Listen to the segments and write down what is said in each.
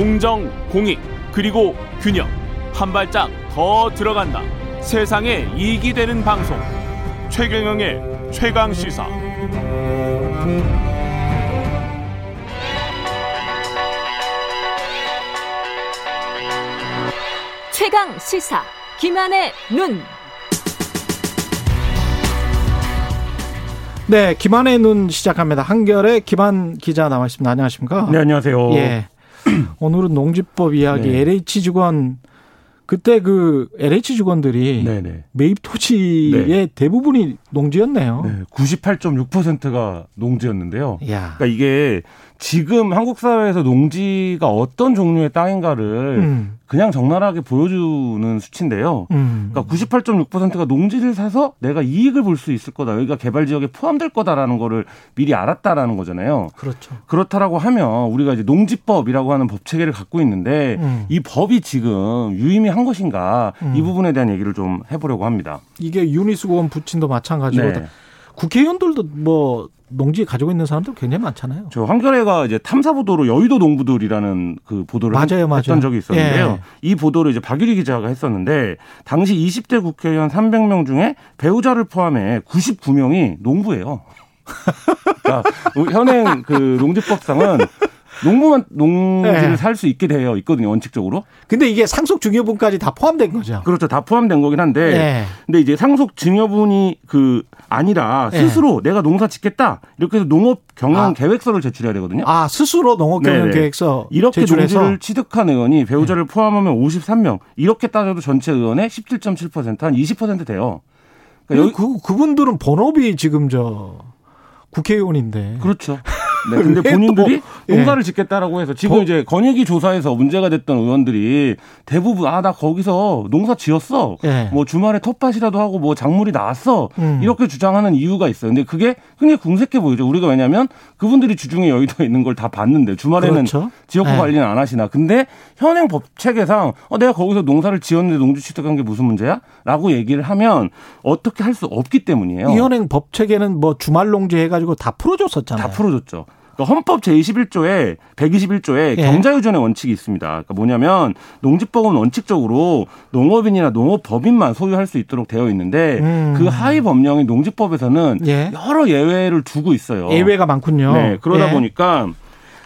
공정, 공익, 그리고 균형 한 발짝 더 들어간다. 세상에 이익이 되는 방송 최경영의 최강 시사. 최강 시사 김한의 눈. 네, 김한의 눈 시작합니다. 한결의 김한 기자 나와 있습니다. 안녕하십니까? 네, 안녕하세요. 예. 오늘은 농지법 이야기 네. LH 직원 그때 그 LH 직원들이 네네. 매입 토지의 네. 대부분이 농지였네요. 네, 98.6%가 농지였는데요. 야. 그러니까 이게 지금 한국 사회에서 농지가 어떤 종류의 땅인가를 음. 그냥 적나라하게 보여주는 수치인데요. 음. 그러니까 98.6%가 농지를 사서 내가 이익을 볼 수 있을 거다. 여기가 개발 지역에 포함될 거다라는 거를 미리 알았다라는 거잖아요. 그렇죠. 그렇다라고 하면 우리가 이제 농지법이라고 하는 법 체계를 갖고 있는데 음. 이 법이 지금 유의미한 것인가 음. 이 부분에 대한 얘기를 좀 해보려고 합니다. 이게 유니스고원 부친도 마찬가지고 네. 국회의원들도 뭐 농지 가지고 있는 사람들 굉장히 많잖아요. 저 한겨레가 이제 탐사 보도로 여의도 농부들이라는 그 보도를 맞아요, 맞아요. 했던 적이 있었는데요. 예. 이 보도를 이제 박유리 기자가 했었는데 당시 20대 국회의원 300명 중에 배우자를 포함해 99명이 농부예요. 그러니까 현행 그 농지법상은 농부만 농지를 예. 살수 있게 되어 있거든요, 원칙적으로. 근데 이게 상속 중요분까지 다 포함된 거죠. 그렇죠. 다 포함된 거긴 한데. 예. 근데 이제 상속 증여분이 그 아니라 예. 스스로 내가 농사 짓겠다. 이렇게 해서 농업 경영 아. 계획서를 제출해야 되거든요. 아 스스로 농업 경영 네네. 계획서 이렇게 제출해서 네. 농지를 취득한 의원이 배우자를 포함하면 53명. 이렇게 따져도 전체 의원의 17.7%한 20% 돼요. 그러니까 그, 그 그분들은 본업이 지금 저 국회의원인데 그렇죠. 네, 근데 왜 본인들이 또, 예. 농사를 짓겠다라고 해서 지금 더- 이제 건의기 조사에서 문제가 됐던 의원들이 대부분 아 나 거기서 농사 지었어. 예. 뭐 주말에 텃밭이라도 하고 뭐 작물이 나왔어. 음. 이렇게 주장하는 이유가 있어요. 근데 그게 굉장히 궁색해 보이죠. 우리가 왜냐하면 그분들이 주중에 여의도에 있는 걸 다 봤는데 주말에는 그렇죠. 지역구 예. 관리는 안 하시나. 근데 현행 법 체계상 어, 내가 거기서 농사를 지었는데 농지 취득한 게 무슨 문제야? 라고 얘기를 하면 어떻게 할 수 없기 때문이에요. 이 현행 법 체계는 뭐 주말 농지 해가지고 다 풀어줬었잖아요. 다 풀어줬죠. 그러니까 헌법 제21조에 121조에 예. 경자유전의 원칙이 있습니다. 그러니까 뭐냐면 농지법은 원칙적으로 농업인이나 농업법인만 소유할 수 있도록 되어 있는데 음. 그 하위 법령인 농지법에서는 예. 여러 예외를 두고 있어요. 예외가 많군요. 네, 그러다 예. 보니까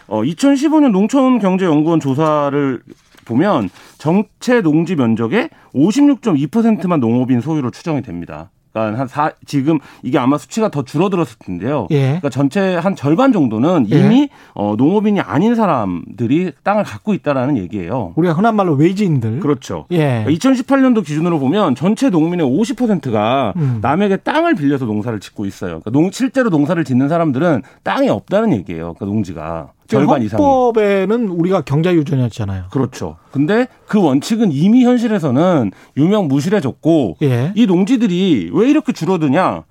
어 2015년 농촌경제연구원 조사를 보면 정체 농지 면적의 56.2%만 농업인 소유로 추정이 됩니다. 그러니까 한 사, 지금 이게 아마 수치가 더 줄어들었을 텐데요. 예. 그러니까 전체 한 절반 정도는 예. 이미 어, 농업인이 아닌 사람들이 땅을 갖고 있다라는 얘기예요. 우리가 흔한 말로 외지인들. 그렇죠. 예. 2018년도 기준으로 보면 전체 농민의 50%가 음. 남에게 땅을 빌려서 농사를 짓고 있어요. 그러니까 농, 실제로 농사를 짓는 사람들은 땅이 없다는 얘기예요. 그러니까 농지가 절반 이상이. 헌법에는 우리가 경자유전이었잖아요. 그렇죠. 근데 그 원칙은 이미 현실에서는 유명 무실해졌고 예. 이 농지들이 왜 이렇게 줄어드냐?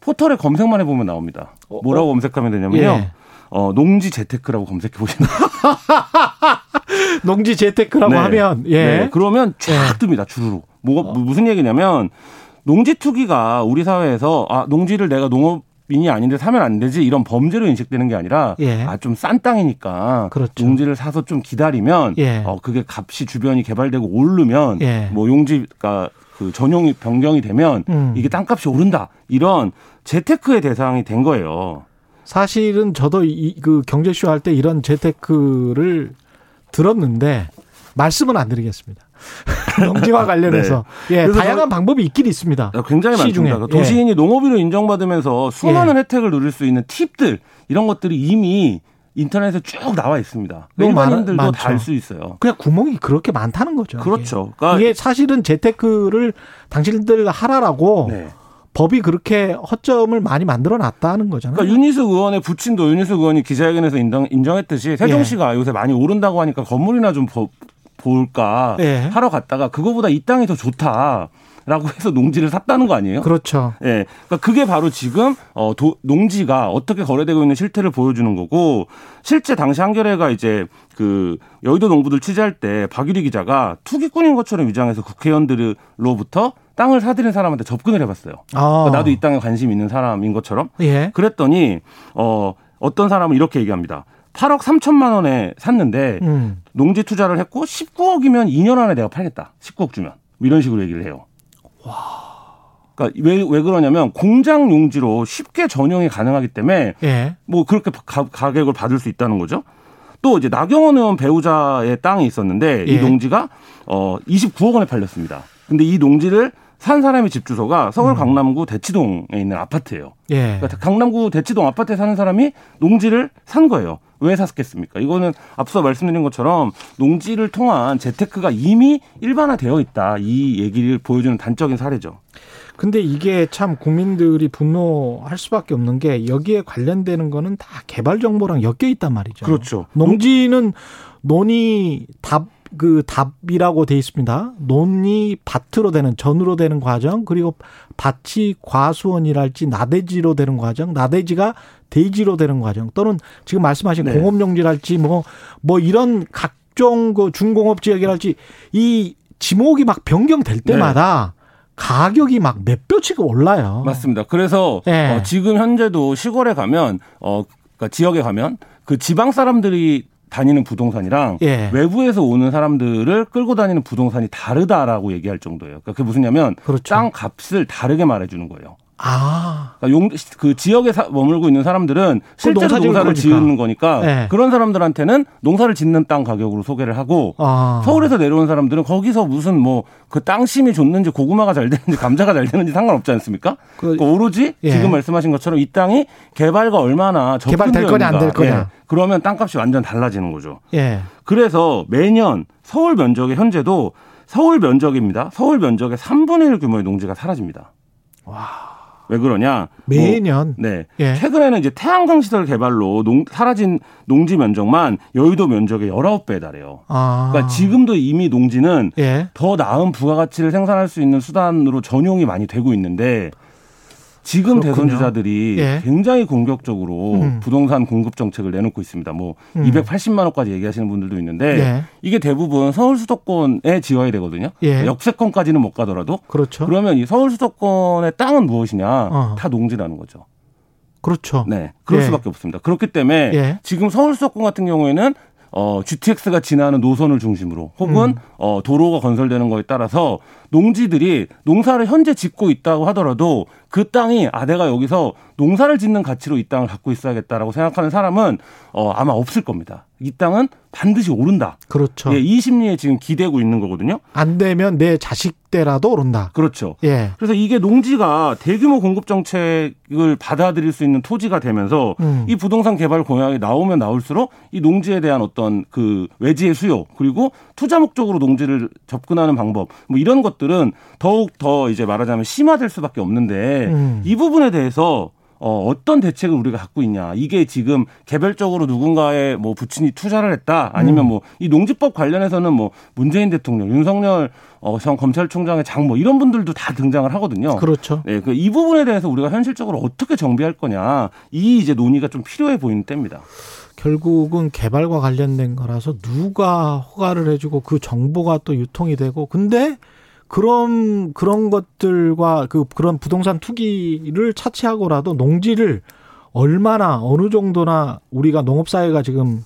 포털에 검색만 해보면 나옵니다. 뭐라고 검색하면 되냐면요. 예. 어, 농지 재테크라고 검색해 보시면 농지 재테크라고 네. 하면 예. 네, 그러면 쫙 예. 뜹니다. 주르륵. 뭐가 무슨 얘기냐면 농지 투기가 우리 사회에서 아 농지를 내가 농업 인이 아닌데 사면 안 되지 이런 범죄로 인식되는 게 아니라 예. 아좀 싼 땅이니까 그렇죠. 농지를 사서 좀 기다리면 예. 어 그게 값이 주변이 개발되고 오르면 예. 뭐 용지가 그 전용이 변경이 되면 음. 이게 땅값이 오른다 이런 재테크의 대상이 된 거예요. 사실은 저도 이, 그 경제쇼 할 때 이런 재테크를 들었는데 말씀은 안 드리겠습니다. 농지와 관련해서 예, 네. 그래서 다양한 방법이 있긴 있습니다. 굉장히 시중에. 많습니다. 도시인이 농업인으로 인정받으면서 수많은 예. 혜택을 누릴 수 있는 팁들 이런 것들이 이미 인터넷에 쭉 나와 있습니다. 일반인들도. 다 알 수 있어요. 그냥 구멍이 그렇게 많다는 거죠. 그렇죠. 이게, 그러니까 이게 사실은 재테크를 당신들 하라라고 네. 법이 그렇게 허점을 많이 만들어 놨다는 거잖아요. 그러니까 윤희숙 의원의 부친도 윤희숙 의원이 기자회견에서 인정, 인정했듯이 예. 세종시가 요새 많이 오른다고 하니까 건물이나 좀 보- 볼까 예. 하러 갔다가 그거보다 이 땅이 더 좋다. 라고 해서 농지를 샀다는 거 아니에요? 그렇죠. 예. 그러니까 그게 바로 지금 어 도, 농지가 어떻게 거래되고 있는 실태를 보여주는 거고 실제 당시 한겨레가 이제 그 여의도 농부들 취재할 때 박유리 기자가 투기꾼인 것처럼 위장해서 국회의원들로부터 땅을 사들인 사람한테 접근을 해봤어요. 아. 그러니까 나도 이 땅에 관심 있는 사람인 것처럼 예. 그랬더니 어 어떤 사람은 이렇게 얘기합니다. 8억 3천만 원에 샀는데 음. 농지 투자를 했고 19억이면 2년 안에 내가 팔겠다. 19억 주면 뭐 이런 식으로 얘기를 해요. 그러니까 왜, 왜 그러냐면 공장 용지로 쉽게 전용이 가능하기 때문에 예. 뭐 그렇게 가, 가격을 받을 수 있다는 거죠. 또 이제 나경원 의원 배우자의 땅이 있었는데 예. 이 농지가 어 29억 원에 팔렸습니다. 근데 이 농지를 산 사람의 집 주소가 서울 강남구 대치동에 있는 아파트예요. 예. 그러니까 강남구 대치동 아파트에 사는 사람이 농지를 산 거예요. 왜 샀겠습니까? 이거는 앞서 말씀드린 것처럼 농지를 통한 재테크가 이미 일반화되어 있다. 이 얘기를 보여주는 단적인 사례죠. 근데 이게 참 국민들이 분노할 수밖에 없는 게 여기에 관련되는 거는 다 개발 정보랑 엮여 있단 말이죠. 그렇죠. 농지는 논이 답, 그 답이라고 돼 있습니다. 논이 밭으로 되는, 전으로 되는 과정, 그리고 밭이 과수원이랄지 나대지로 되는 과정, 나대지가 대지로 되는 과정, 또는 지금 말씀하신 네. 공업용지랄지 뭐, 뭐 이런 각종 그 중공업 지역이랄지 이 지목이 막 변경될 때마다 가격이 막 몇 배치가 올라요. 맞습니다. 그래서 예. 어, 지금 현재도 시골에 가면 어 그러니까 지역에 가면 그 지방 사람들이 다니는 부동산이랑 예. 외부에서 오는 사람들을 끌고 다니는 부동산이 다르다라고 얘기할 정도예요. 그러니까 그게 무슨냐면 그렇죠. 땅 값을 다르게 말해주는 거예요. 아, 그러니까 용, 그 지역에 사- 머물고 있는 사람들은 실제로 농사 농사를. 지는 거니까 네. 그런 사람들한테는 농사를 짓는 땅 가격으로 소개를 하고 아. 서울에서 내려온 사람들은 거기서 무슨 뭐 그 땅심이 좋는지 고구마가 잘 되는지 감자가 잘 되는지 상관없지 않습니까? 그- 그 오로지 예. 지금 말씀하신 것처럼 이 땅이 개발과 얼마나 개발될 거냐, 안. 될 거냐. 예. 그러면 땅값이 완전 달라지는 거죠. 예. 그래서 매년 서울 면적의 현재도 서울 면적입니다. 서울 면적의 3분의 1 규모의 농지가 사라집니다. 왜 그러냐? 뭐 매년. 네. 예. 최근에는 이제 태양광 시설 개발로 농, 사라진 농지 면적만 여의도 면적의 19배에 달해요. 아. 그러니까 지금도 이미 농지는 예. 더 나은 부가가치를 생산할 수 있는 수단으로 전용이 많이 되고 있는데 지금 그렇군요. 대선 주자들이 예. 굉장히 공격적으로 음. 부동산 공급 정책을 내놓고 있습니다. 뭐 음. 280만 원까지 얘기하시는 분들도 있는데 예. 이게 대부분 서울 수도권에 지어야 되거든요. 예. 역세권까지는 못 가더라도 그렇죠. 그러면 이 서울 수도권의 땅은 무엇이냐? 어. 다 농지라는 거죠. 그렇죠. 네, 그럴 예. 수밖에 없습니다. 그렇기 때문에 예. 지금 서울 수도권 같은 경우에는 어, GTX가 지나는 노선을 중심으로 혹은 음. 어, 도로가 건설되는 거에 따라서 농지들이 농사를 현재 짓고 있다고 하더라도 그 땅이 아 내가 여기서 농사를 짓는 가치로 이 땅을 갖고 있어야겠다라고 생각하는 사람은 어, 아마 없을 겁니다. 이 땅은 반드시 오른다. 그렇죠. 예, 이 심리에 지금 기대고 있는 거거든요. 안 되면 내 자식 때라도 오른다. 그렇죠. 예. 그래서 이게 농지가 대규모 공급 정책을 받아들일 수 있는 토지가 되면서 음. 이 부동산 개발 공약이 나오면 나올수록 이 농지에 대한 어떤 그 외지의 수요 그리고 투자 목적으로 농지를 접근하는 방법 뭐 이런 것들은 더욱 더 이제 말하자면 심화될 수밖에 없는데 음. 이 부분에 대해서 어, 어떤 대책을 우리가 갖고 있냐. 이게 지금 개별적으로 누군가의 뭐 부친이 투자를 했다. 아니면 음. 뭐이 농지법 관련해서는 뭐 문재인 대통령, 윤석열 어, 전 검찰총장의 장모 이런 분들도 다 등장을 하거든요. 그렇죠. 네, 그 이 부분에 대해서 우리가 현실적으로 어떻게 정비할 거냐. 이 이제 논의가 좀 필요해 보이는 때입니다. 결국은 개발과 관련된 거라서 누가 허가를 해주고 그 정보가 또 유통이 되고 근데 그런 그런 것들과 그 그런 부동산 투기를 차치하고라도 농지를 얼마나 어느 정도나 우리가 농업 사회가 지금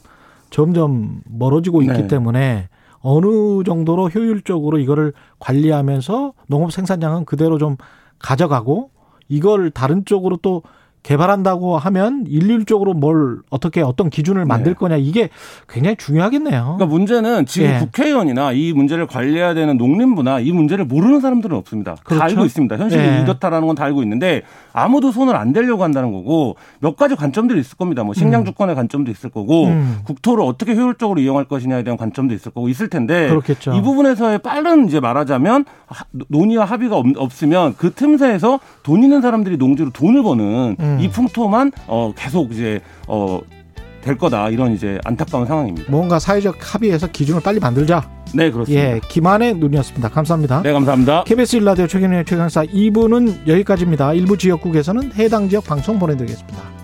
점점 멀어지고 있기 네. 때문에 어느 정도로 효율적으로 이거를 관리하면서 농업 생산량은 그대로 좀 가져가고 이걸 다른 쪽으로 또 개발한다고 하면 일률적으로 뭘 어떻게 어떤 기준을 만들 네. 거냐 이게 굉장히 중요하겠네요. 그러니까 문제는 지금 예. 국회의원이나 이 문제를 관리해야 되는 농림부나 이 문제를 모르는 사람들은 없습니다. 그렇죠. 다 알고 있습니다. 현실이 예. 이렇다라는 건 다 알고 있는데 아무도 손을 안 대려고 한다는 거고 몇 가지 관점들이 있을 겁니다. 뭐 식량 주권의 관점도 있을 거고 음. 국토를 어떻게 효율적으로 이용할 것이냐에 대한 관점도 있을 거고 있을 텐데 그렇겠죠. 이 부분에서의 빠른 이제 말하자면 하- 논의와 합의가 없, 없으면 그 틈새에서 돈 있는 사람들이 농지로 돈을 버는 음. 이 풍토만 어 계속 이제 어 될 거다 이런 이제 안타까운 상황입니다. 뭔가 사회적 합의해서 기준을 빨리 만들자. 네 그렇습니다. 예, 김한의 눈이었습니다. 감사합니다. 네 감사합니다. KBS 일라디오 최경영의 최강사 2부는 여기까지입니다. 일부 지역국에서는 해당 지역 방송 보내드리겠습니다.